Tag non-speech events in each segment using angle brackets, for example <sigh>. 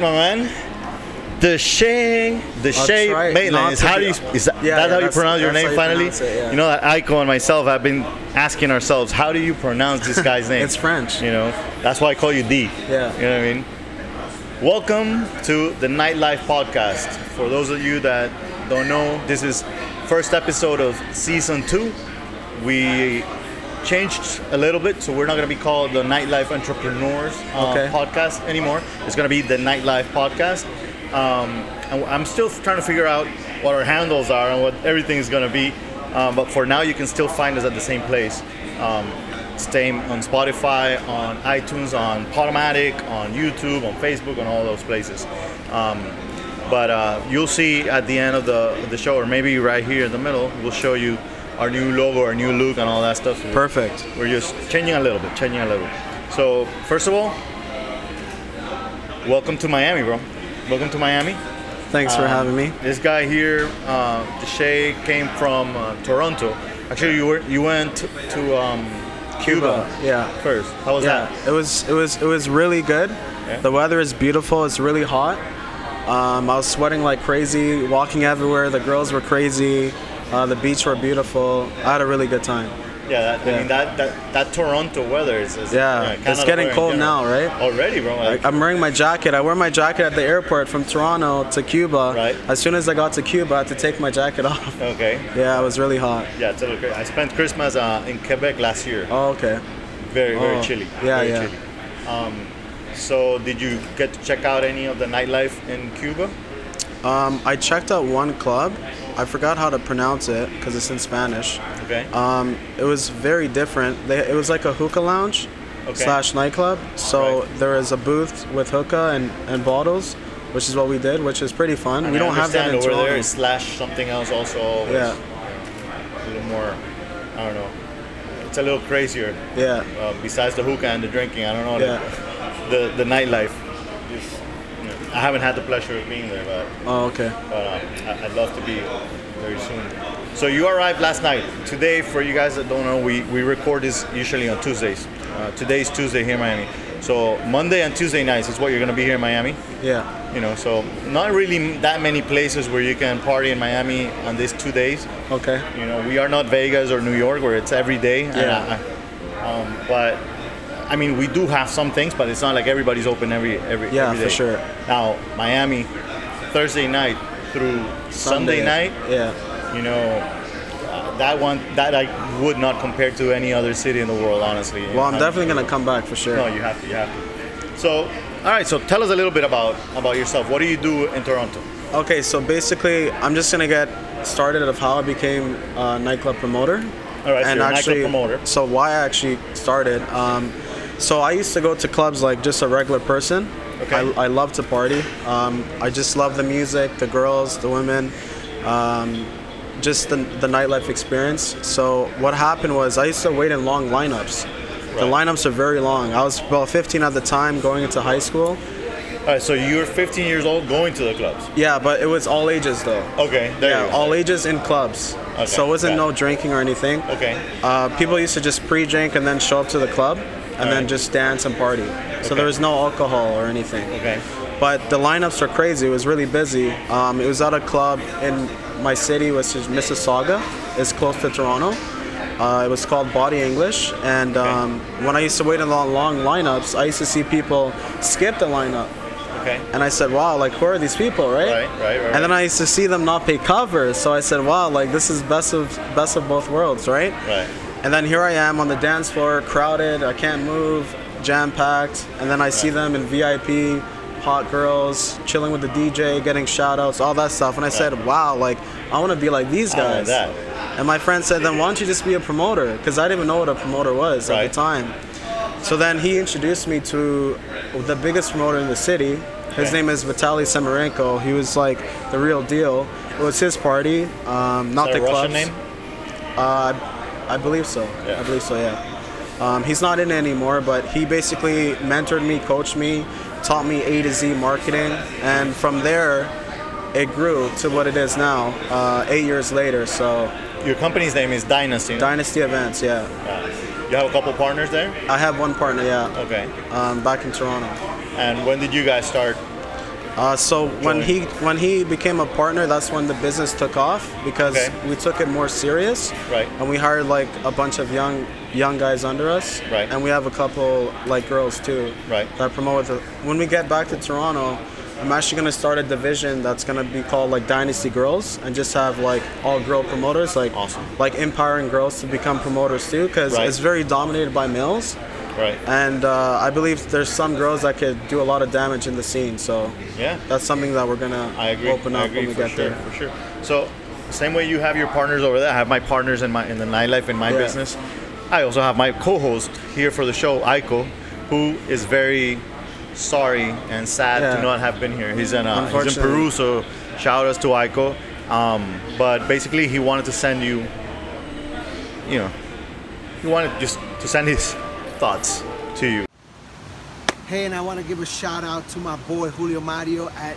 right, my man. Deshae, the Shay right. Maitland. How do you? Is that, Yeah, that's yeah, how you that's- pronounce your that's name you finally? it, yeah. You know that Ico and myself have been asking ourselves, how do you pronounce this guy's <laughs> name? It's French. You know, that's why I call you D. Yeah. You know what I mean? Welcome to the Nightlife Podcast. For those of you that don't know, this is first episode of season two. We changed a little bit, so we're not going to be called the Nightlife Entrepreneurs uh, Okay. Podcast anymore. It's going to be the Nightlife Podcast. Um, and I'm still trying to figure out what our handles are and what everything is going to be. Um, but for now, you can still find us at the same place. Um, staying on Spotify, on iTunes, on Podomatic, on YouTube, on Facebook, on all those places. Um, but uh, you'll see at the end of the, the show, or maybe right here in the middle, we'll show you our new logo, our new look, and all that stuff. Perfect. We're just changing a little bit, changing a little. Bit. So first of all, welcome to Miami, bro. Welcome to Miami. Thanks for Um, having me. This guy here, uh, Shay, came from uh, Toronto. Actually, you were you went to um, Cuba, Yeah. first. How was Yeah, that? it was it was it was really good. Yeah. The weather is beautiful. It's really hot. Um, I was sweating like crazy, walking everywhere. The girls were crazy. Uh, the beach were beautiful. I had a really good time. Yeah, that, I mean that, that that Toronto weather is. is Yeah, it's getting cold general. now, right? Already, bro. Like, I'm wearing my jacket. I wear my jacket at the airport from Toronto to Cuba. Right. As soon as I got to Cuba, I had to take my jacket <laughs> off. okay. Yeah, it was really hot. Yeah, it's a little crazy. I spent Christmas uh, in Quebec last year. Oh, okay. Very, very Oh, chilly. yeah, very yeah. chilly. Um, so, did you get to check out any of the nightlife in Cuba? Um, I checked out one club. I forgot how to pronounce it because it's in Spanish. Okay. Um, it was very different. They, it was like a hookah lounge Okay. slash nightclub. So Right. there was a booth with hookah and, and bottles, which is what we did, which is pretty fun. And we I don't have that in over Toronto. there slash something else also. always Yeah, A little more. I don't know. It's a little crazier. yeah, Uh, besides the hookah and the drinking, I don't know. yeah. The the nightlife. Just, you know, I haven't had the pleasure of being there, but Oh, okay. but uh, I- I'd love to be very soon. So you arrived last night. Today, for you guys that don't know, we, we record this usually on Tuesdays. Uh, today's Tuesday here in Miami. So Monday and Tuesday nights is what you're gonna be here in Miami. Yeah, You know, so not really that many places where you can party in Miami on these two days. okay. You know, we are not Vegas or New York where it's every day. Yeah. I- um, but I mean, we do have some things, but it's not like everybody's open every every Yeah, every for sure. Now, Miami, Thursday night through Sunday, night, Yeah. you know, uh, that one that I would not compare to any other city in the world, honestly. Well, I'm Um, definitely gonna come back for sure. No, you have to. You have to. So, all right. So, tell us a little bit about about yourself. What do you do in Toronto? Okay, so basically, I'm just gonna get started of how I became a nightclub promoter. All right, so you're a nightclub promoter. So why I actually started. Um, so I used to go to clubs like just a regular person. Okay. I, I love to party. Um, I just love the music, the girls, the women, um, just the, the nightlife experience. So what happened was I used to wait in long lineups. The lineups are very long. I was about 15 at the time, going into high school. All right. So you were 15 years old, going to the clubs. Yeah, but it was all ages though. Okay. There Yeah, you go. all ages in clubs. Okay, So it wasn't no drinking or anything. Okay. Uh, people used to just pre-drink and then show up to the club and then just dance and party. So Okay. there was no alcohol or anything. Okay. But the lineups were crazy. It was really busy. Um, it was at a club in my city, which is Mississauga. It's close to Toronto. Uh, it was called Body English. And um, when I used to wait in long, long lineups, I used to see people skip the lineup. Okay. And I said, wow, like, who are these people, right? Right. Right. Right. And then I used to see them not pay covers, so I said, "Wow, like this is best of best of both worlds, right?" Right. And then here I am on the dance floor, crowded, I can't move, jam packed, and then I see them in VIP, hot girls, chilling with the DJ, getting shout outs, all that stuff. And I said, "Wow, like I want to be like these like guys." And my friend said, "Then why don't you just be a promoter?" Because I didn't even know what a promoter was at the time. So then he introduced me to the biggest promoter in the city. His Okay. name is Vitaly Samarenko. He was like the real deal. It was his party, um, not the a Russian name? Uh, I believe so. Yeah. I believe so. Yeah. Um, he's not in it anymore, but he basically mentored me, coached me, taught me A to Z marketing, and from there, it grew to what it is now. Uh, eight years later, so Your company's name is Dynasty. Dynasty Events. Yeah. Yeah. You have a couple partners there. I have one partner. Yeah. Okay. Um, back in Toronto. And when did you guys start? Uh, so when he when he became a partner, that's when the business took off because Okay. we took it more serious. Right. And we hired like a bunch of young young guys under us. Right. And we have a couple like girls too. Right. That promote with. it. When we get back to Toronto, I'm actually gonna start a division that's gonna be called like Dynasty Girls and just have like all girl promoters like Awesome. like empowering girls to become promoters too because Right. it's very dominated by males. Right. And uh, I believe there's some girls that could do a lot of damage in the scene. So Yeah. that's something that we're gonna I agree. open I up agree when we get sure, there. For sure. So, same way you have your partners over there, I have my partners in my in the nightlife in my Yeah. business. I also have my co-host here for the show, Ico, who is very sorry and sad Yeah. to not have been here. He's in uh, he's in Peru, so shout outs to Ico. Um, but basically, he wanted to send you, you know, he wanted just to send his thoughts to you. Hey, and I want to give a shout out to my boy Julio Mario at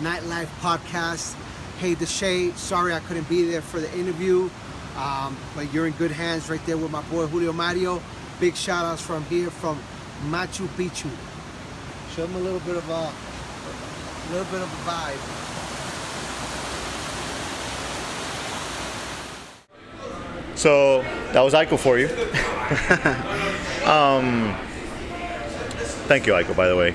Nightlife Podcast. Hey, Deshae, sorry I couldn't be there for the interview, um, but you're in good hands right there with my boy Julio Mario. Big shout outs from here from Machu Picchu. Show them a little bit of a, a little bit of a vibe. So that was Ico for you. <laughs> <laughs> um, thank you, Ico. By the way,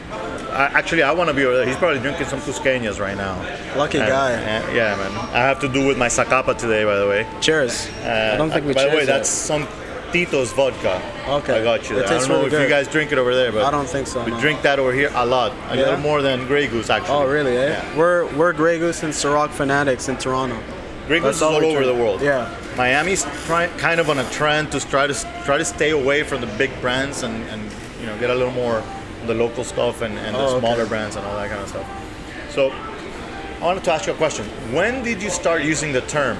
I, actually, I want to be over there. He's probably drinking some Cusqueñas right now. Lucky And- guy. and- yeah, man. I have to do with my Zacapa today, by the way. Cheers. Uh, I don't think we By the way, yet. that's some Tito's vodka. Okay. I got you. It There. I tastes don't know really if you guys drink it over there, but I don't think so. we no. drink that over here a lot. A Yeah? little more than Grey Goose, actually. Oh, really? Eh? Yeah. We're we're Grey Goose and Ciroc fanatics in Toronto. Grey Goose That's is all all over the world. Yeah. Miami's try, kind of on a trend to try to try to stay away from the big brands and, and you know get a little more the local stuff and, and the Oh, okay. smaller brands and all that kind of stuff. So I wanted to ask you a question. When did you start using the term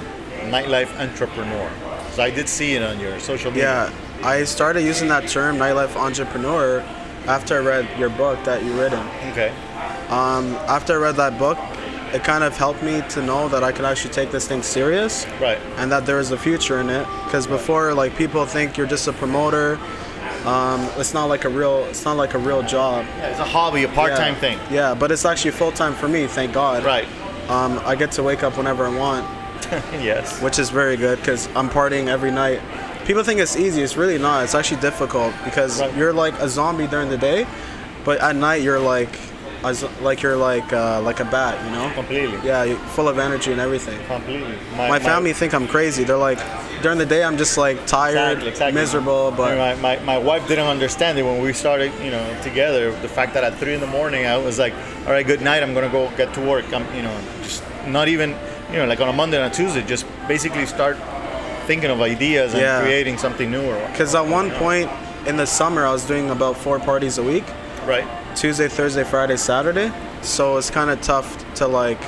nightlife entrepreneur? So I did see it on your social media. Yeah. I started using that term, nightlife entrepreneur, after I read your book that you written. Okay. Um, after I read that book, it kind of helped me to know that I could actually take this thing serious. Right. and that there is a future in it. Because before, like people think you're just a promoter. Um, it's not like a real. It's not like a real job. Yeah, it's a hobby, a part-time yeah. thing. Yeah, but it's actually full time for me. Thank God. Right. Um, I get to wake up whenever I want, <laughs> yes. which is very good because I'm partying every night. People think it's easy. It's really not. It's actually difficult because Right. you're like a zombie during the day, but at night you're like, a zo- like you're like uh, like a bat. You know. Completely. Yeah, full of energy and everything. Completely. My family think I'm crazy. They're like, during the day I'm just like tired, Exactly, exactly. miserable, but my, my, my wife didn't understand it when we started, you know, together. The fact that at three in the morning I was like, all right, good night. I'm gonna go get to work. I'm, you know, just not even, you know, like on a Monday and a Tuesday, just basically start thinking of ideas and Yeah. creating something new. Or because at one point in the summer I was doing about four parties a week, right, Tuesday, Thursday, Friday, Saturday. So it's kind of tough to like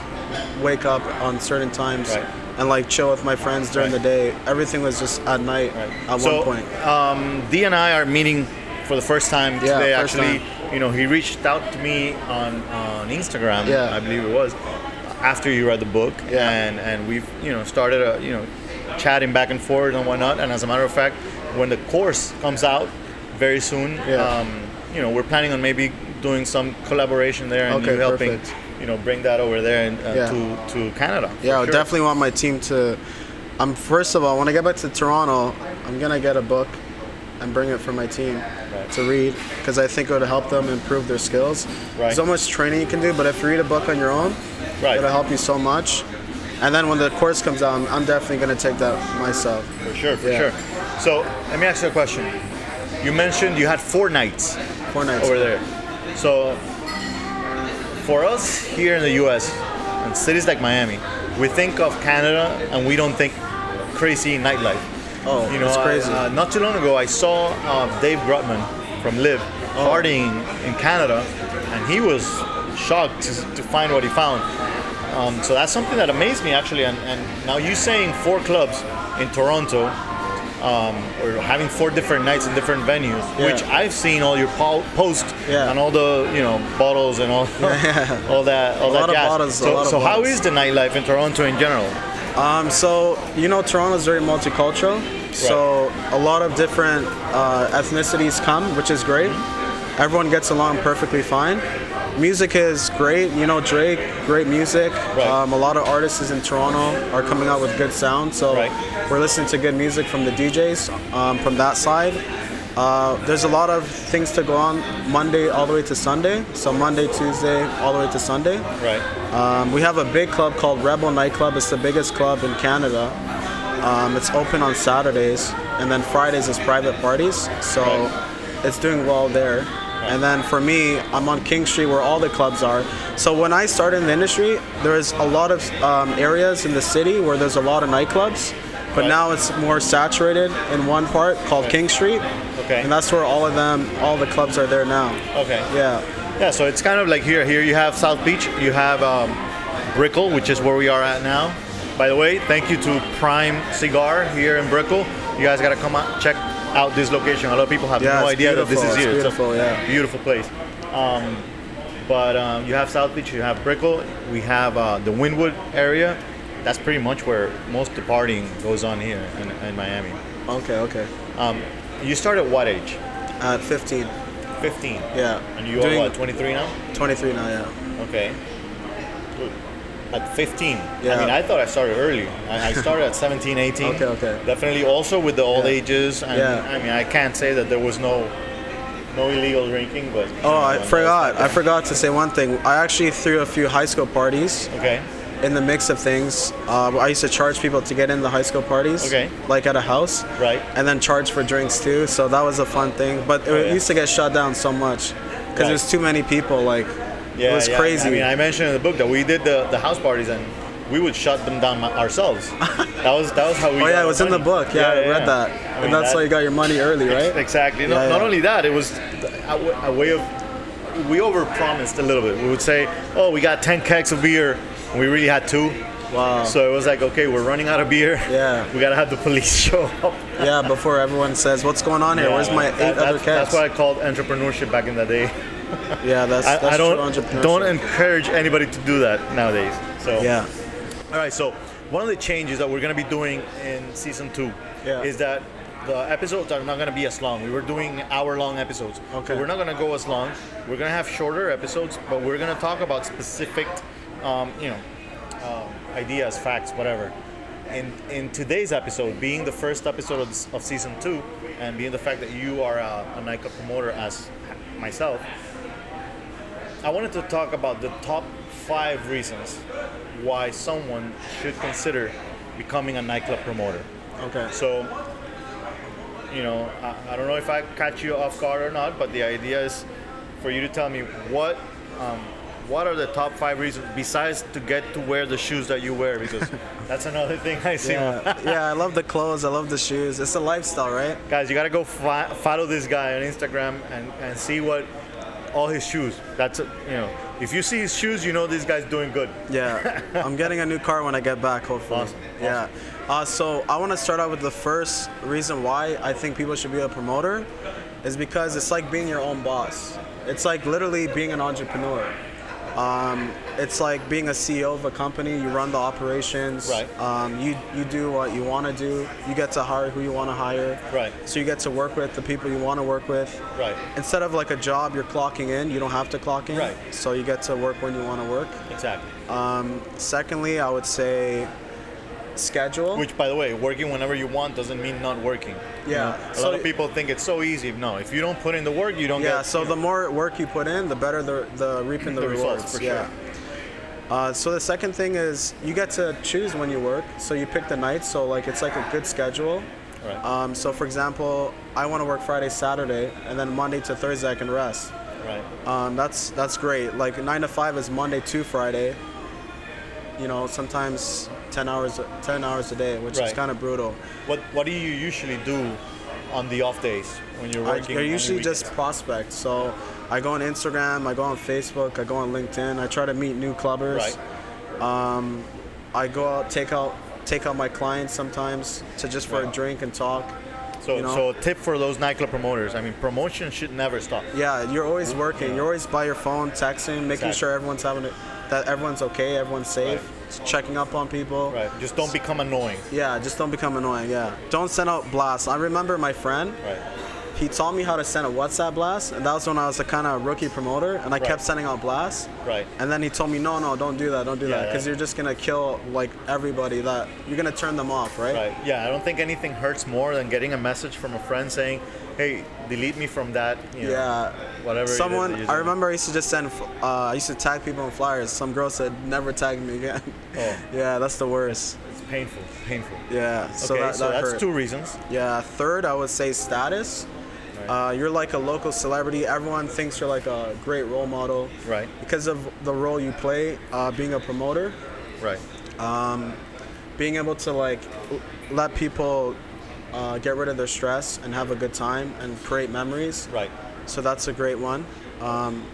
wake up on certain times Right. and like chill with my friends during Right. the day. Everything was just at night right. at so, one point. um, D and I are meeting for the first time Yeah, today. first Actually, time. you know, he reached out to me on on Instagram. Yeah. I believe it was after you read the book, Yeah. and and we've you know started a you know chatting back and forth and whatnot. And as a matter of fact, when the course comes out very soon, Yeah. um, you know, we're planning on maybe doing some collaboration there and Okay, you helping. perfect. You know, bring that over there and, uh, Yeah. to to Canada. Yeah, I definitely want my team to. I'm first of all, when I get back to Toronto, I'm gonna get a book and bring it for my team Right. to read because I think it would help them improve their skills. Right. There's so much training you can do, but if you read a book on your own, Right. it'll help you so much. And then when the course comes out, I'm, I'm definitely gonna take that myself. For sure, for Yeah. sure. So let me ask you a question. You mentioned you had four nights Four nights. over there. So for us here in the U.S. and cities like Miami, we think of Canada and we don't think crazy nightlife. Oh, You know, it's I- crazy. uh, not too long ago, I saw uh, Dave Grutman from LIV Oh. partying in Canada, and he was shocked to, to find what he found. Um, so that's something that amazed me actually. And, and now you saying four clubs in Toronto, um, or having four different nights in different venues, Yeah. which I've seen all your po- posts Yeah. and all the you know bottles and all <laughs> <laughs> all that all A that lot of bottles, so so how is the nightlife in Toronto in general? Um, so you know, Toronto is very multicultural. So a lot of different uh, ethnicities come, which is great. Everyone gets along perfectly fine. Music is great. You know, Drake, great music. Right. Um, a lot of artists in Toronto are coming out with good sound, so Right. we're listening to good music from the DJs um, from that side. Uh, there's a lot of things to go on Monday all the way to Sunday. So Monday, Tuesday, all the way to Sunday. Right. Um, we have a big club called Rebel Nightclub. It's the biggest club in Canada. Um, it's open on Saturdays, and then Fridays is private parties. So Right. it's doing well there. And then for me, I'm on King Street where all the clubs are. So when I started in the industry, there's a lot of um, areas in the city where there's a lot of nightclubs. But Right. now it's more saturated in one part called King Street. Okay. And that's where all of them, all the clubs are there now. Okay. Yeah. Yeah, so it's kind of like here. Here you have South Beach. You have um, Brickell, which is where we are at now. By the way, thank you to Prime Cigar here in Brickell. You guys got to come out check out this location. A lot of people have Yeah, no it's idea that this is It's here. beautiful, a yeah. beautiful place. Um, but um, you have South Beach. You have Brickell. We have uh, the Wynwood area. That's pretty much where most of the partying goes on here in, in Miami. Okay, okay. Um, you start at what age? At 15. 15. Yeah. And you are what? 23 now? 23 now, yeah. Okay. Good. At 15. I mean, I thought I started early. I, I <laughs> started at 17, 18. Okay, okay. Definitely also with the old Yeah. ages. And Yeah. I mean, I can't say that there was no no illegal drinking, but. Oh, know, I forgot. I forgot to say one thing. I actually threw a few high school parties. Okay. in the mix of things. Uh, I used to charge people to get in the high school parties, Okay. like at a house, Right. and then charge for drinks too. So that was a fun thing. But it Oh, yeah. used to get shut down so much because Right. there's too many people. Like Yeah, it was yeah. crazy. I mean, I mentioned in the book that we did the, the house parties and we would shut them down ourselves. <laughs> That was that was how we. oh yeah, it was in the book. Yeah, I read that, I and that's that- how you got your money early, right? Exactly. No, Yeah, Not only that, it was a way of we overpromised a little bit. We would say, "Oh, we got 10 kegs of beer," and we really had two. Wow. So it was like, okay, we're running out of beer. Yeah. <laughs> We gotta have the police <laughs> show up. yeah, before everyone says, "What's going on here? Yeah, Where's my eight That- other kegs?" that's what I called entrepreneurship back in the day. Yeah, that's, that's I, don't don't encourage anybody to do that nowadays. So Yeah. All right, so one of the changes that we're going to be doing in season two Yeah. is that the episodes are not going to be as long. We were doing hour-long episodes. Okay. So we're not going to go as long. We're going to have shorter episodes, but we're going to talk about specific, um, you know, um, ideas, facts, whatever. In in today's episode, being the first episode of, of season two, and being the fact that you are a, a nightclub promoter as myself, I wanted to talk about the top five reasons why someone should consider becoming a nightclub promoter. Okay. So, you know, I, I don't know if I catch you off guard or not, but the idea is for you to tell me what um, what are the top five reasons besides to get to wear the shoes that you wear because <laughs> that's another thing I see. Yeah, yeah, I love the clothes. I love the shoes. It's a lifestyle, right? Guys, you gotta go fi- follow this guy on Instagram and, and see what all his shoes. That's you know, if you see his shoes, you know this guy's doing good. Yeah, I'm getting a new car when I get back, hopefully. Awesome, Yeah. Uh, so I want to start out with the first reason why I think people should be a promoter, is because it's like being your own boss. It's like literally being an entrepreneur. Um, it's like being a CEO of a company. You run the operations. Right. Um, you you do what you want to do. You get to hire who you want to hire. Right. So you get to work with the people you want to work with. Right. Instead of like a job, you're clocking in. You don't have to clock in. Right. So you get to work when you want to work. Exactly. Um, secondly, I would say schedule. Which, by the way, working whenever you want doesn't mean not working. Yeah, You know, a so- lot of people think it's so easy. No, if you don't put in the work, you don't yeah, get. so the know, more work you put in, the better the, the reaping the, The results, rewards. for yeah. sure. Uh, so the second thing is you get to choose when you work. So you pick the nights. So like it's like a good schedule. Right. Um, so for example, I want to work Friday, Saturday, and then Monday to Thursday I can rest. right. Um, that's that's great. Like nine to five is Monday to Friday. You know, sometimes ten hours ten hours a day, which is kind of brutal. What What do you usually do on the off days when you're working? I on the usually just prospect. So I go on Instagram, I go on Facebook, I go on LinkedIn. I try to meet new clubbers. Right. Um, I go out, take out, take out my clients sometimes to just for a drink and talk. So, you know? so a tip for those nightclub promoters. I mean, promotion should never stop. Yeah, you're always working. You're always by your phone, texting, making Exactly. sure everyone's having it, that everyone's okay, everyone's safe, checking up on people. Right. Just don't become annoying. Yeah, just don't become annoying. Yeah, don't send out blasts. I remember my friend. Right. he taught me how to send a WhatsApp blast, and that was when I was a kind of rookie promoter, and I Right. kept sending out blasts. Right. And then he told me, no, no, don't do that, don't do Yeah, that, because you're just gonna kill like everybody. That you're gonna turn them off, right? Right. Yeah, I don't think anything hurts more than getting a message from a friend saying, "Hey, delete me from that." You know, Yeah. Whatever. Someone, I remember I used to just send, uh, I used to tag people on flyers. Some girl said, never tag me again. Oh. <laughs> yeah, that's the worst. It's painful. Painful. Yeah, so okay, that, so that that's hurt. two reasons. Yeah, third, I would say status. Uh, you're like a local celebrity. Everyone thinks you're like a great role model. Right. Because of the role you play, uh, being a promoter, Right. Um, being able to like l- let people uh, get rid of their stress and have a good time and create memories. Right. So that's a great one. Um,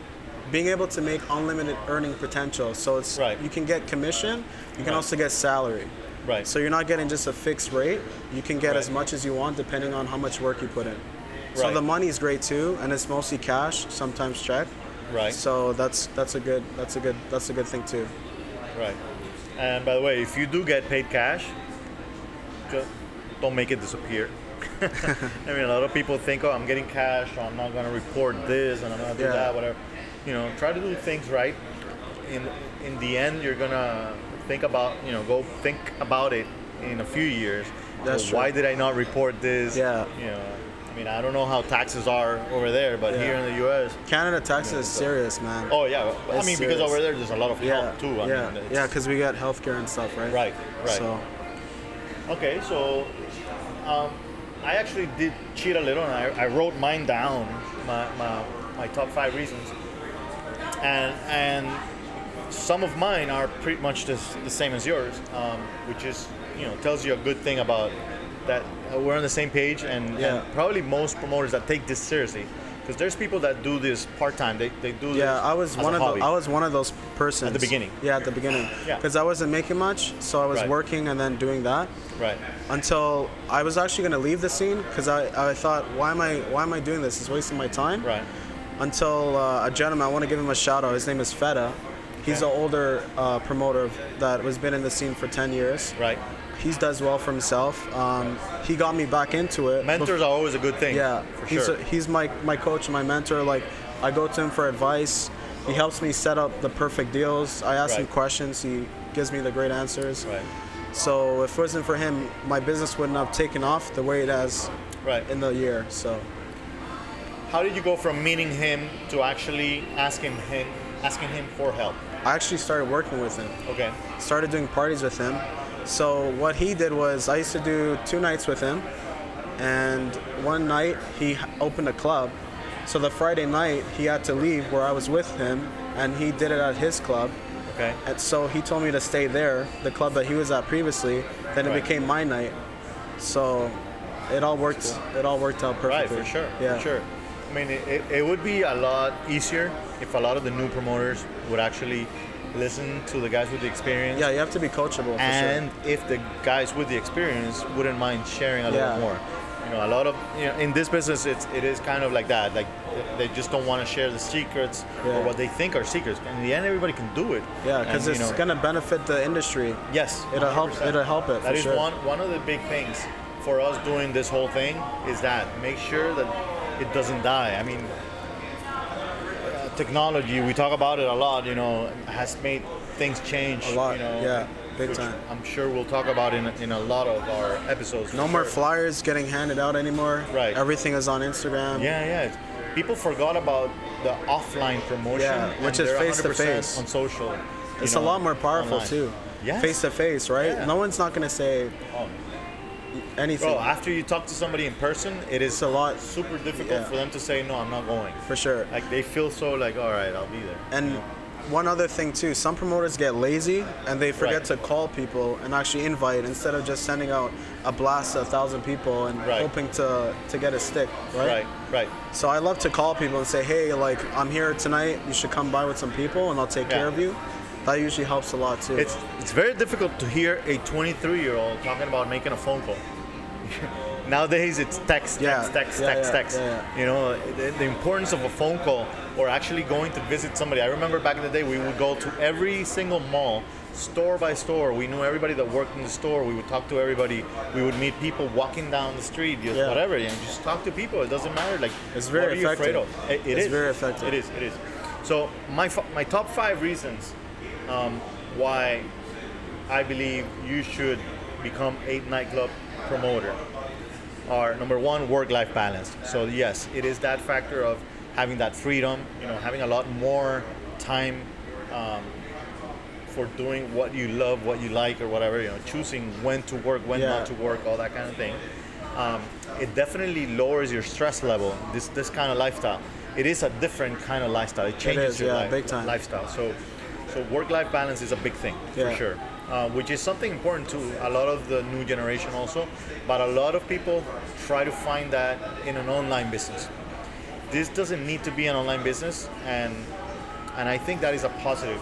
being able to make unlimited earning potential. So it's Right. you can get commission, you can Right. also get salary. Right. So you're not getting just a fixed rate. You can get as much as you want depending on how much work you put in. So the money is great too, and it's mostly cash, sometimes check. Right. So that's that's a good that's a good that's a good thing too. Right. And by the way, if you do get paid cash, don't make it disappear. <laughs> I mean, a lot of people think, oh, I'm getting cash, so I'm not going to report this, and I'm going to do Yeah. that, whatever. You know, try to do things right. In in the end, you're gonna think about, you know, go think about it in a few years. That's So true. Why did I not report this? Yeah. You know, I mean, I don't know how taxes are over there, but Yeah. here in the U.S. Canada taxes is serious, man. Oh yeah, I It's mean because over there there's a lot of yeah, help too. I yeah, mean, yeah, because we get healthcare and stuff, right? Right, right. So Okay, so um, I actually did cheat a little, and I, I wrote mine down, my, my, my top five reasons, and and some of mine are pretty much the, the same as yours, um, which is you know tells you a good thing about that uh, we're on the same page, and, Yeah. and probably most promoters that take this seriously, because there's people that do this part time, they, they do yeah, this I was as one of the, I was one of those persons At the beginning. Yeah, at the beginning. Yeah. Because I wasn't making much, so I was Right. working and then doing that right, until I was actually gonna leave the scene because I, I thought why am I why am I doing this? It's wasting my time. right, Until uh, a gentleman, I want to give him a shout out. His name is Feta. He's Okay. an older uh, promoter that has been in the scene for 10 years. right. He does well for himself. Um, he got me back into it. Mentors are always a good thing. Yeah, for he's sure. a, he's my my coach, my mentor. Like I go to him for advice. He helps me set up the perfect deals. I ask him questions. He gives me the great answers. right, So if it wasn't for him, my business wouldn't have taken off the way it has right. in the year. So How did you go from meeting him to actually asking him asking him for help? I actually started working with him. Okay. Started doing parties with him. So what he did was I used to do two nights with him, and one night he opened a club. So the Friday night he had to leave where I was with him, and he did it at his club. Okay. And so he told me to stay there, the club that he was at previously. Then it became my night. So it all worked. It all worked out perfectly. Right, for sure. Yeah. For sure. I mean, it, it would be a lot easier if a lot of the new promoters would actually listen to the guys with the experience. Yeah, you have to be coachable. For and sure. if the guys with the experience wouldn't mind sharing a little more. You know, a lot of you know, in this business, it's it is kind of like that. Like they just don't want to share the secrets Yeah. or what they think are secrets. In the end, everybody can do it. Yeah, because you it's know, gonna benefit the industry. Yes, It'll help- 100%. it'll help it, That is sure. one one of the big things for us doing this whole thing is that make sure that it doesn't die. I mean, technology we talk about it a lot. You know, has made things change. A lot, You know, yeah, big time. I'm sure we'll talk about in in a lot of our episodes. No for more sure. flyers getting handed out anymore. Right. Everything is on Instagram. Yeah, yeah. People forgot about the offline promotion, Yeah, which is face to 100% face. on social. It's know, a lot more powerful online. too. Yes. Face to face, right? Yeah. No one's not gonna say Oh, anything. Bro, after you talk to somebody in person, it is It's a lot. super difficult Yeah. for them to say no, I'm not going. for sure. Like they feel so like, all right, I'll be there. And you know? one other thing too, some promoters get lazy and they forget Right. to call people and actually invite instead of just sending out a blast to a thousand people and Right. hoping to to get a stick, right? right, right, So I love to call people and say, hey, like I'm here tonight. You should come by with some people and I'll take Yeah. care of you. That usually helps a lot too. It's it's very difficult to hear a 23 year old talking about making a phone call. <laughs> Nowadays, it's text, text, Yeah. text, text, yeah, text. yeah, yeah. You know, the, the importance of a phone call or actually going to visit somebody. I remember back in the day, we would go to every single mall store by store. We knew everybody that worked in the store. We would talk to everybody. We would meet people walking down the street, just whatever. You know, just talk to people. It doesn't matter. Like It's very what are you afraid effective. of? It, it It's is. very effective. It is. It is. So my my top five reasons um, why I believe you should become a nightclub promoter are number one, work-life balance. So yes, it is that factor of having that freedom, you know, having a lot more time um, for doing what you love, what you like, or whatever. You know, choosing when to work, when Yeah. not to work, all that kind of thing. Um, it definitely lowers your stress level. This this kind of lifestyle. It is a different kind of lifestyle. It changes is, your yeah, life, big time. lifestyle. So, so work-life balance is a big thing Yeah. for sure uh, which is something important to a lot of the new generation also. But a lot of people try to find that in an online business. This doesn't need to be an online business, and and I think that is a positive.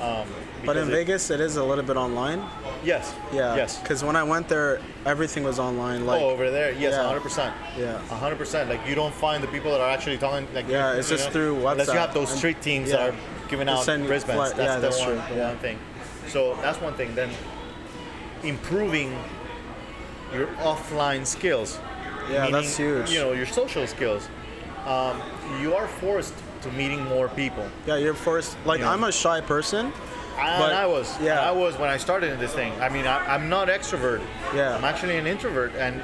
Um, But in it- Vegas, it is a little bit online. yes, Yeah. yes. Because when I went there, everything was online. Like, oh, over there, yes, Yeah. 100 percent. Yeah. 100 percent. Like you don't find the people that are actually talking. Like Yeah, you- it's you just know, through Unless you have those street teams yeah. that are giving out wristbands. fly- that's yeah, the that's one, true, the yeah. one thing. So that's one thing. Then improving your offline skills. Yeah, meaning, that's huge. You know your social skills. Um, you are forced to meeting more people. Yeah, you're forced. Like, Yeah. I'm a shy person. And But- I was. yeah. I was when I started in this thing. I mean, I, I'm not extrovert. Yeah. I'm actually an introvert, and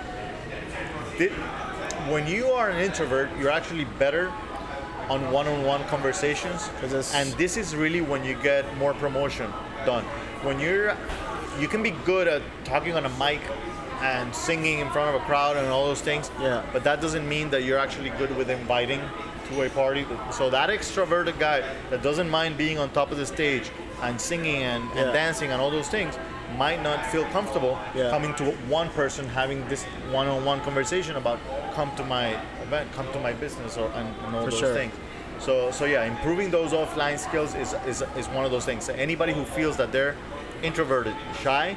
when you are an introvert, you're actually better on one-on-one conversations. And this is really when you get more promotion done. When you're, you can be good at talking on a mic and singing in front of a crowd and all those things. Yeah. But that doesn't mean that you're actually good with inviting to a party. So that extroverted guy that doesn't mind being on top of the stage and singing and, and dancing and all those things might not feel comfortable Yeah. coming to one person having this one-on-one conversation about come to my event, come to my business, or and, and all For those sure. things. So, so yeah, improving those offline skills is, is, is one of those things. So anybody who feels that they're introverted, shy,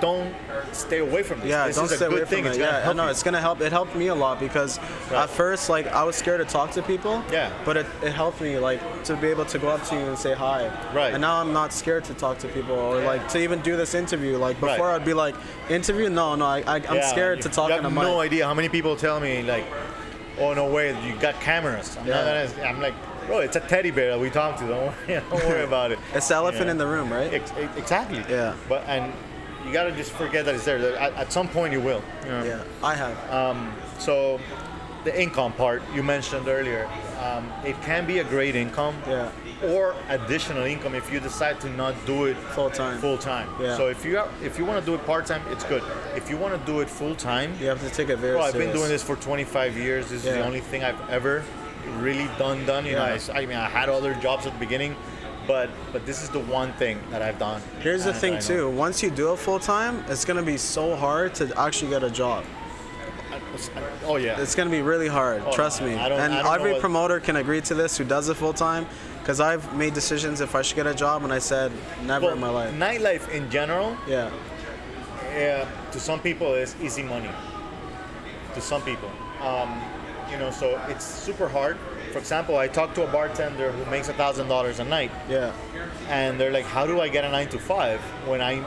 don't stay away from this. Yeah, this don't is a good away thing. from It's it. gonna Yeah, help no, you. it's gonna help. It helped me a lot because Right. at first, like, I was scared to talk to people. Yeah. But it, it helped me, like, to be able to go up to you and say hi. Right. And now I'm not scared to talk to people or Yeah. like to even do this interview. Like Right. before, I'd be like, interview? No, no, I, I I'm Yeah, scared to talk You in have a mic. no idea how many people tell me like, "Oh no way, you got cameras." I'm Yeah. gonna. I'm like, bro, it's a teddy bear that we talk to. Don't worry, <laughs> don't worry <laughs> about it. It's the elephant in the room, right? Ex- ex- exactly. Yeah. But and you gotta just forget that it's there. At, at some point, you will. you know? yeah, I have. Um, so, the income part you mentioned earlier, um, it can be a great income. Yeah. Or additional income if you decide to not do it Full time. Full time. Yeah. So if you are, if you want to do it part time, it's good. If you want to do it full time, You have to take it very well, I've serious. been doing this for 25 years. This is the only thing I've ever really done. Done. You know, Yeah. I s- I, mean, I had other jobs at the beginning, but but this is the one thing that I've done. Here's the thing too. Once you do it full time, it's gonna be so hard to actually get a job. Oh yeah. It's gonna be really hard. Oh, trust me. I don't- and I don't every promoter can agree to this who does it full time, because I've made decisions if I should get a job, and I said never Well, in my life. Nightlife in general, Yeah. Yeah. to some people, it's easy money. To some people, um, you know, so it's super hard. For example, I talked to a bartender who makes a thousand dollars a night, Yeah. and they're like, "How do I get a nine to five when I?"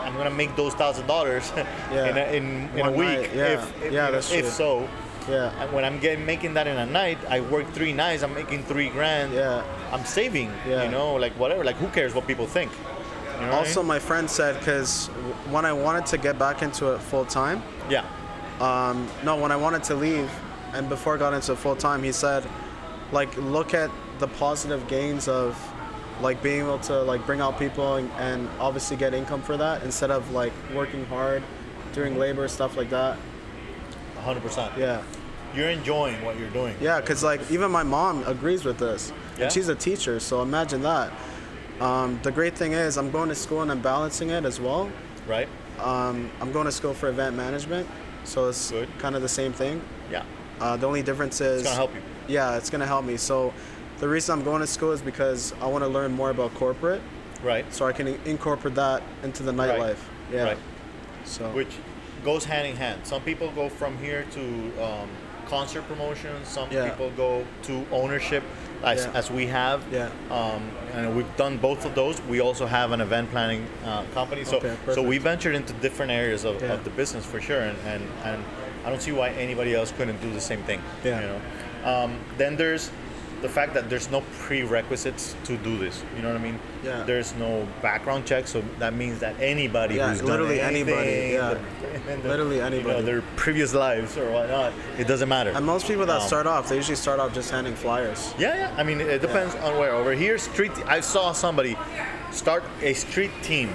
I'm gonna make those thousand dollars <laughs> Yeah. in a, in, in a week. yeah. If, if, Yeah, that's if true. so, Yeah. And when I'm getting making that in a night, I work three nights. I'm making three grand. Yeah. I'm saving. Yeah. You know, like whatever. Like who cares what people think? You know what I Also, mean? my friend said because when I wanted to get back into it full time, yeah. Um, no, when I wanted to leave, and before I got into full time, he said, like, look at the positive gains of, like, being able to like bring out people and, and obviously get income for that instead of like working hard, doing labor stuff like that. 100. percent Yeah, You're enjoying what you're doing. yeah, because like even my mom agrees with this, Yeah? and she's a teacher, so imagine that. Um, the great thing is I'm going to school and I'm balancing it as well. Right. Um, I'm going to school for event management, so it's Good. kind of the same thing. Yeah. Uh, the only difference is It's gonna help you. Yeah, it's gonna help me. So, the reason I'm going to school is because I want to learn more about corporate, Right. so I can incorporate that into the Right. nightlife. Yeah. Right. So. Which goes hand in hand. Some people go from here to um, concert promotions. Some Yeah. people go to ownership as, Yeah. as we have. Yeah. Um, and we've done both of those. We also have an event planning uh, company. So, Okay, so we ventured into different areas of, Yeah. of the business for sure. And, and, and I don't see why anybody else couldn't do the same thing. Yeah. You know. Um, then there's the fact that there's no prerequisites to do this. You know what I mean? Yeah. There's no background check, so that means that anybody Yeah, who's done literally anybody, anything, yeah. the- the- Literally you know, anybody. their previous lives or whatnot, it doesn't matter. And most people that Um, start off, they usually start off just handing flyers. Yeah, yeah. I mean, it depends on where. Over here, street. I saw somebody start a street team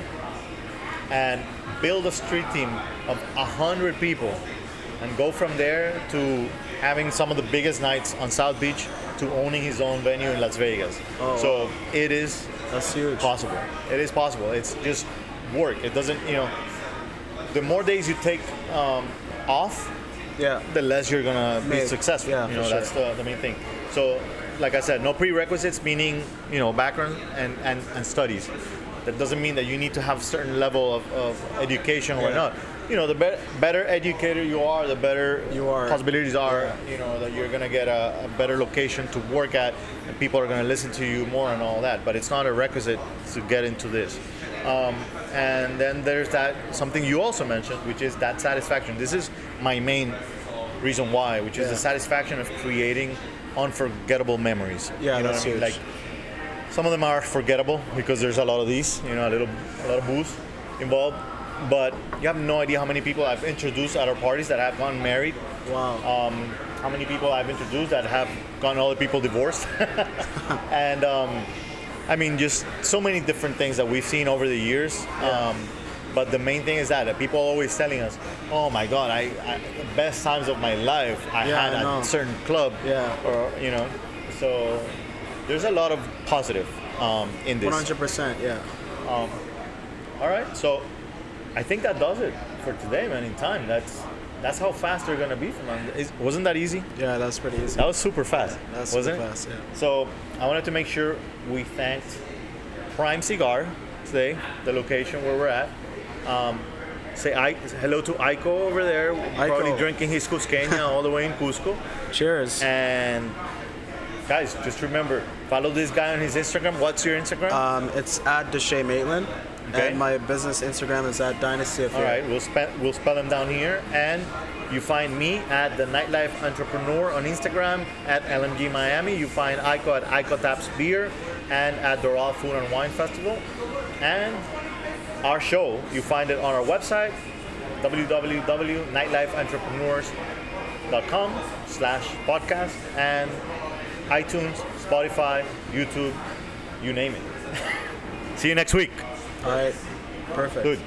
and build a street team of a hundred people, and go from there to having some of the biggest nights on South Beach to owning his own venue in Las Vegas. Oh, so it is That's huge. possible. It is possible. It's just work. It doesn't, you know. The more days you take um, off, Yeah. the less you're gonna be successful. Yeah, you know, sure. that's the, the main thing. So, like I said, no prerequisites, meaning you know background and, and, and studies. That doesn't mean that you need to have certain level of, of education or Yeah. whatnot. You know, the be- better educator you are, the better You are. possibilities are. Yeah. You know that you're gonna get a, a better location to work at, and people are gonna listen to you more and all that. But it's not a requisite to get into this. Um, and then there's that something you also mentioned, which is that satisfaction. This is my main reason why, which is Yeah. the satisfaction of creating unforgettable memories. Yeah, you know that's what I mean? huge. Like some of them are forgettable because there's a lot of these, you know, a little, a lot of booze involved. But you have no idea how many people I've introduced at our parties that have gotten married. Wow. Um, how many people I've introduced that have gotten other people divorced, <laughs> and um, I mean, just so many different things that we've seen over the years. Um, but the main thing is that, that people are always telling us, "Oh my God, I, I the best times of my life I Yeah, had I at a certain club." Yeah. Or you know, so there's a lot of positive um, in this. 100%. Yeah. All right, so I think that does it for today, man. In time, that's that's how fast they're gonna be from. Is, wasn't that easy? Yeah, that's pretty easy. That was super fast. That's wasn't super it? fast, yeah. So I wanted to make sure we thanked Prime Cigar today, the location where we're at. Um, say I, hello to Ico over there, probably Ico. drinking his Cusqueña all the way in Cusco. <laughs> Cheers. And guys, just remember, follow this guy on his Instagram. What's your Instagram? Um, it's at Deshae Maitland. Okay. And my business Instagram is at Dynasty of All right, we'll spell we'll spell them down here, and you find me at the Nightlife Entrepreneur on Instagram at LMG Miami. You find Ico at Ico Taps Beer and at Doral Food and Wine Festival, and our show you find it on our website www.nightlifeentrepreneurs.com slash podcast and iTunes, Spotify, YouTube, you name it. <laughs> See you next week. All right. Perfect. Good.